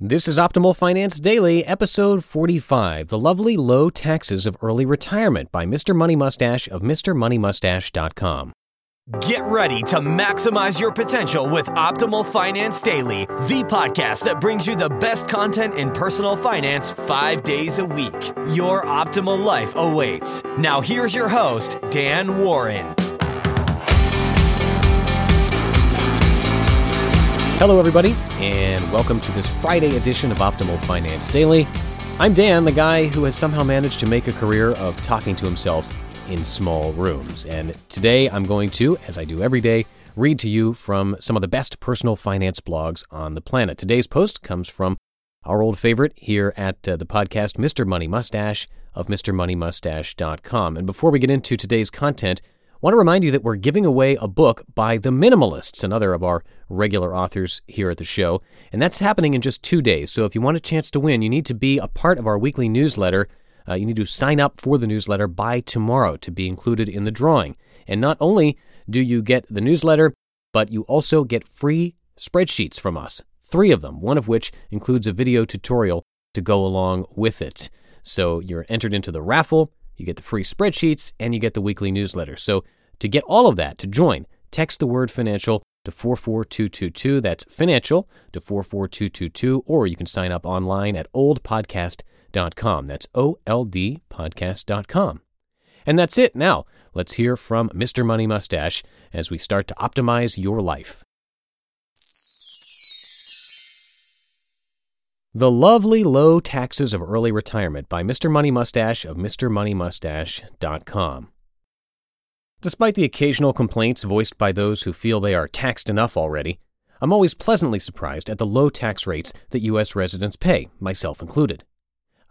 This is Optimal Finance Daily, episode 45 The Lovely Low Taxes of Early Retirement by Mr. Money Mustache of MrMoneyMustache.com. Get ready to maximize your potential with Optimal Finance Daily, the podcast that brings you the best content in personal finance five days a week. Your optimal life awaits. Now, here's your host, Dan Warren. Hello, everybody, and welcome to this Friday edition of Optimal Finance Daily. I'm Dan, the guy who has somehow managed to make a career of talking to himself in small rooms. And today I'm going to, as I do every day, read to you from some of the best personal finance blogs on the planet. Today's post comes from our old favorite here at uh, the podcast, Mr. Money Mustache of MrMoneyMustache.com. And before we get into today's content, want to remind you that we're giving away a book by The Minimalists, another of our regular authors here at the show, and that's happening in just two days. So if you want a chance to win, you need to be a part of our weekly newsletter. Uh, you need to sign up for the newsletter by tomorrow to be included in the drawing. And not only do you get the newsletter, but you also get free spreadsheets from us, three of them, one of which includes a video tutorial to go along with it. So you're entered into the raffle you get the free spreadsheets, and you get the weekly newsletter. So to get all of that, to join, text the word financial to 44222. That's financial to 44222, or you can sign up online at oldpodcast.com. That's O L D podcast.com. And that's it. Now, let's hear from Mr. Money Mustache as we start to optimize your life. The Lovely Low Taxes of Early Retirement by Mr. Money Mustache of MrMoneyMustache.com. Despite the occasional complaints voiced by those who feel they are taxed enough already, I'm always pleasantly surprised at the low tax rates that U.S. residents pay, myself included.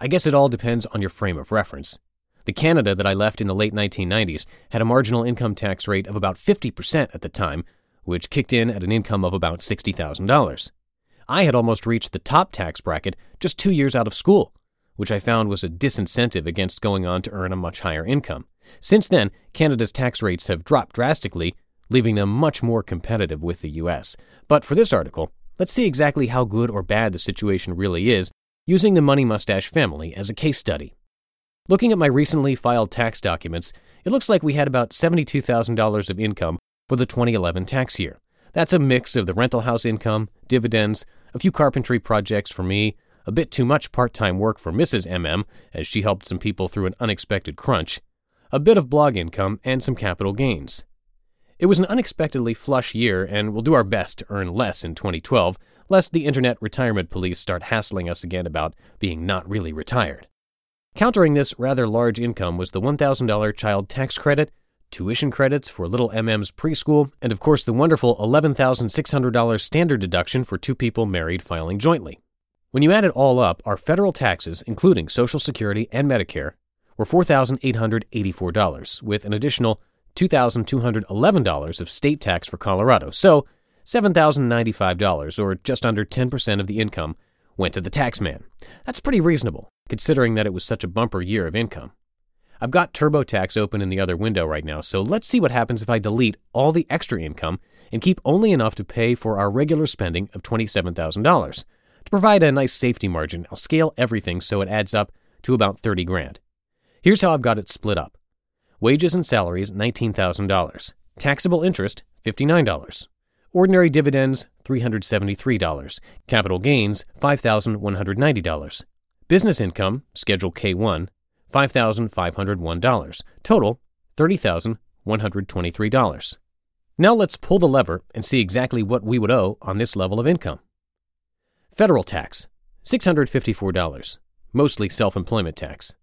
I guess it all depends on your frame of reference. The Canada that I left in the late 1990s had a marginal income tax rate of about 50% at the time, which kicked in at an income of about $60,000. I had almost reached the top tax bracket just two years out of school, which I found was a disincentive against going on to earn a much higher income. Since then, Canada's tax rates have dropped drastically, leaving them much more competitive with the US. But for this article, let's see exactly how good or bad the situation really is using the Money Mustache family as a case study. Looking at my recently filed tax documents, it looks like we had about $72,000 of income for the 2011 tax year. That's a mix of the rental house income, dividends, a few carpentry projects for me, a bit too much part time work for Mrs. MM as she helped some people through an unexpected crunch, a bit of blog income, and some capital gains. It was an unexpectedly flush year, and we'll do our best to earn less in 2012, lest the internet retirement police start hassling us again about being not really retired. Countering this rather large income was the $1,000 child tax credit tuition credits for little MM's preschool, and of course the wonderful $11,600 standard deduction for two people married filing jointly. When you add it all up, our federal taxes, including Social Security and Medicare, were $4,884, with an additional $2,211 of state tax for Colorado. So, $7,095, or just under 10% of the income, went to the taxman. That's pretty reasonable, considering that it was such a bumper year of income. I've got TurboTax open in the other window right now, so let's see what happens if I delete all the extra income and keep only enough to pay for our regular spending of $27,000. To provide a nice safety margin, I'll scale everything so it adds up to about 30 grand. Here's how I've got it split up. Wages and salaries, $19,000, taxable interest, $59, ordinary dividends, $373, capital gains, $5,190, business income, Schedule K1, $5,501, total, $30,123. Now let's pull the lever and see exactly what we would owe on this level of income. Federal tax, $654, mostly self employment tax.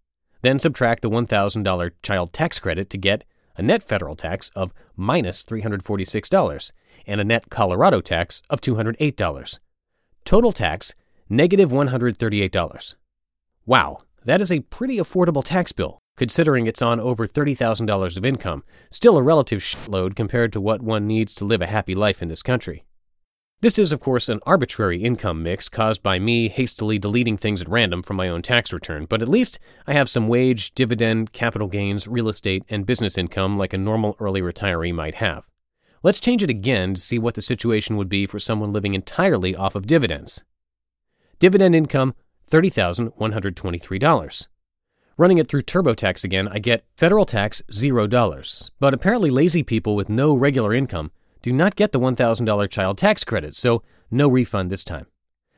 Then subtract the $1,000 child tax credit to get a net federal tax of minus $346 and a net Colorado tax of $208. Total tax, negative $138. Wow, that is a pretty affordable tax bill, considering it's on over $30,000 of income, still a relative shitload compared to what one needs to live a happy life in this country. This is, of course, an arbitrary income mix caused by me hastily deleting things at random from my own tax return, but at least I have some wage, dividend, capital gains, real estate, and business income like a normal early retiree might have. Let's change it again to see what the situation would be for someone living entirely off of dividends. Dividend income $30,123. Running it through TurboTax again, I get federal tax $0. But apparently, lazy people with no regular income do not get the $1,000 child tax credit, so no refund this time.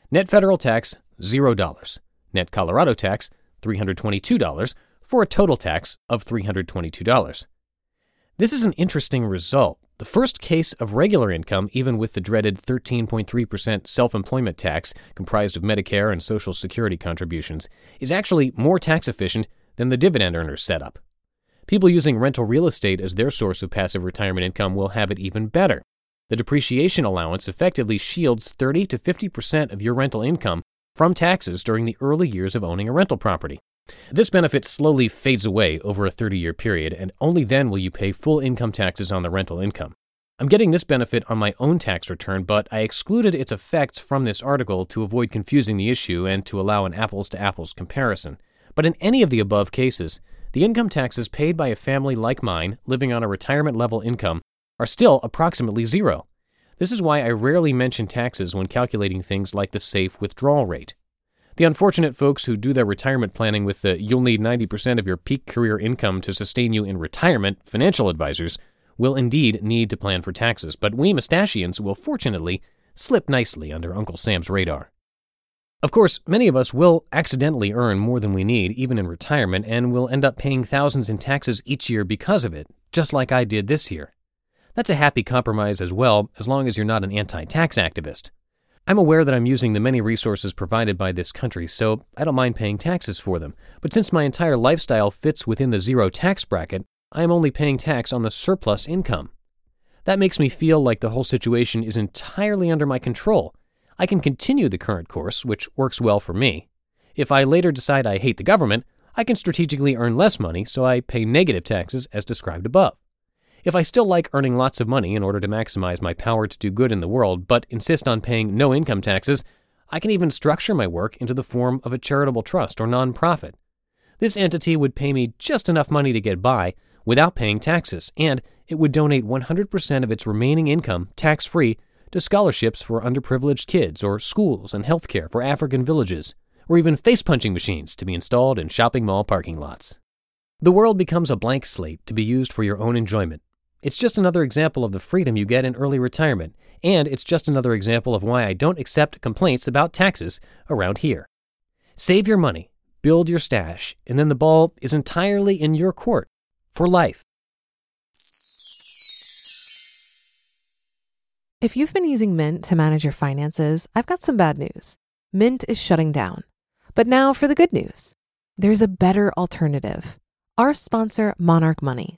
Net federal tax $0. Net Colorado tax $322 for a total tax of $322. This is an interesting result. The first case of regular income, even with the dreaded 13.3% self employment tax comprised of Medicare and Social Security contributions, is actually more tax efficient than the dividend earners setup. People using rental real estate as their source of passive retirement income will have it even better. The depreciation allowance effectively shields 30 to 50% of your rental income from taxes during the early years of owning a rental property. This benefit slowly fades away over a 30 year period, and only then will you pay full income taxes on the rental income. I'm getting this benefit on my own tax return, but I excluded its effects from this article to avoid confusing the issue and to allow an apples to apples comparison. But in any of the above cases, the income taxes paid by a family like mine living on a retirement level income are still approximately zero. This is why I rarely mention taxes when calculating things like the safe withdrawal rate. The unfortunate folks who do their retirement planning with the you'll need 90% of your peak career income to sustain you in retirement financial advisors will indeed need to plan for taxes, but we mustachians will fortunately slip nicely under Uncle Sam's radar. Of course, many of us will accidentally earn more than we need, even in retirement, and will end up paying thousands in taxes each year because of it, just like I did this year. That's a happy compromise as well, as long as you're not an anti tax activist. I'm aware that I'm using the many resources provided by this country, so I don't mind paying taxes for them. But since my entire lifestyle fits within the zero tax bracket, I am only paying tax on the surplus income. That makes me feel like the whole situation is entirely under my control. I can continue the current course, which works well for me. If I later decide I hate the government, I can strategically earn less money, so I pay negative taxes as described above. If I still like earning lots of money in order to maximize my power to do good in the world, but insist on paying no income taxes, I can even structure my work into the form of a charitable trust or nonprofit. This entity would pay me just enough money to get by without paying taxes, and it would donate 100% of its remaining income tax free to scholarships for underprivileged kids or schools and healthcare for African villages, or even face punching machines to be installed in shopping mall parking lots. The world becomes a blank slate to be used for your own enjoyment, it's just another example of the freedom you get in early retirement, and it's just another example of why I don't accept complaints about taxes around here. Save your money, build your stash, and then the ball is entirely in your court for life. If you've been using Mint to manage your finances, I've got some bad news. Mint is shutting down. But now for the good news there's a better alternative. Our sponsor, Monarch Money.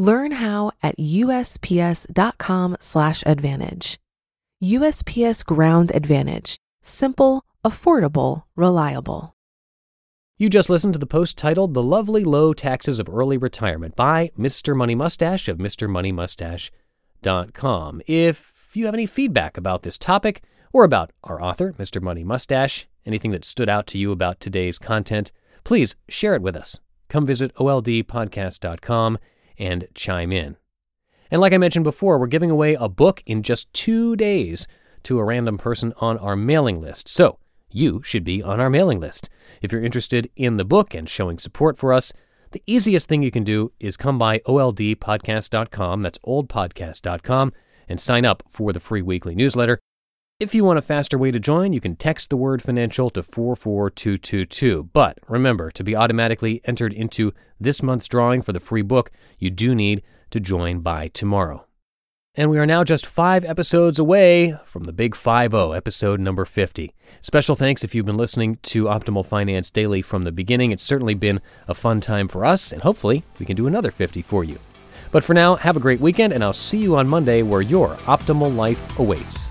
Learn how at USPS.com/advantage. USPS Ground Advantage: simple, affordable, reliable. You just listened to the post titled The Lovely Low Taxes of Early Retirement by Mr. Money Mustache of MrMoneyMustache.com. If you have any feedback about this topic or about our author, Mr. Money Mustache, anything that stood out to you about today's content, please share it with us. Come visit oldpodcast.com and chime in. And like I mentioned before, we're giving away a book in just two days to a random person on our mailing list. So you should be on our mailing list. If you're interested in the book and showing support for us, the easiest thing you can do is come by oldpodcast.com, that's oldpodcast.com, and sign up for the free weekly newsletter. If you want a faster way to join, you can text the word financial to 44222. But remember, to be automatically entered into this month's drawing for the free book, you do need to join by tomorrow. And we are now just five episodes away from the big 5 0, episode number 50. Special thanks if you've been listening to Optimal Finance Daily from the beginning. It's certainly been a fun time for us, and hopefully we can do another 50 for you. But for now, have a great weekend, and I'll see you on Monday where your optimal life awaits.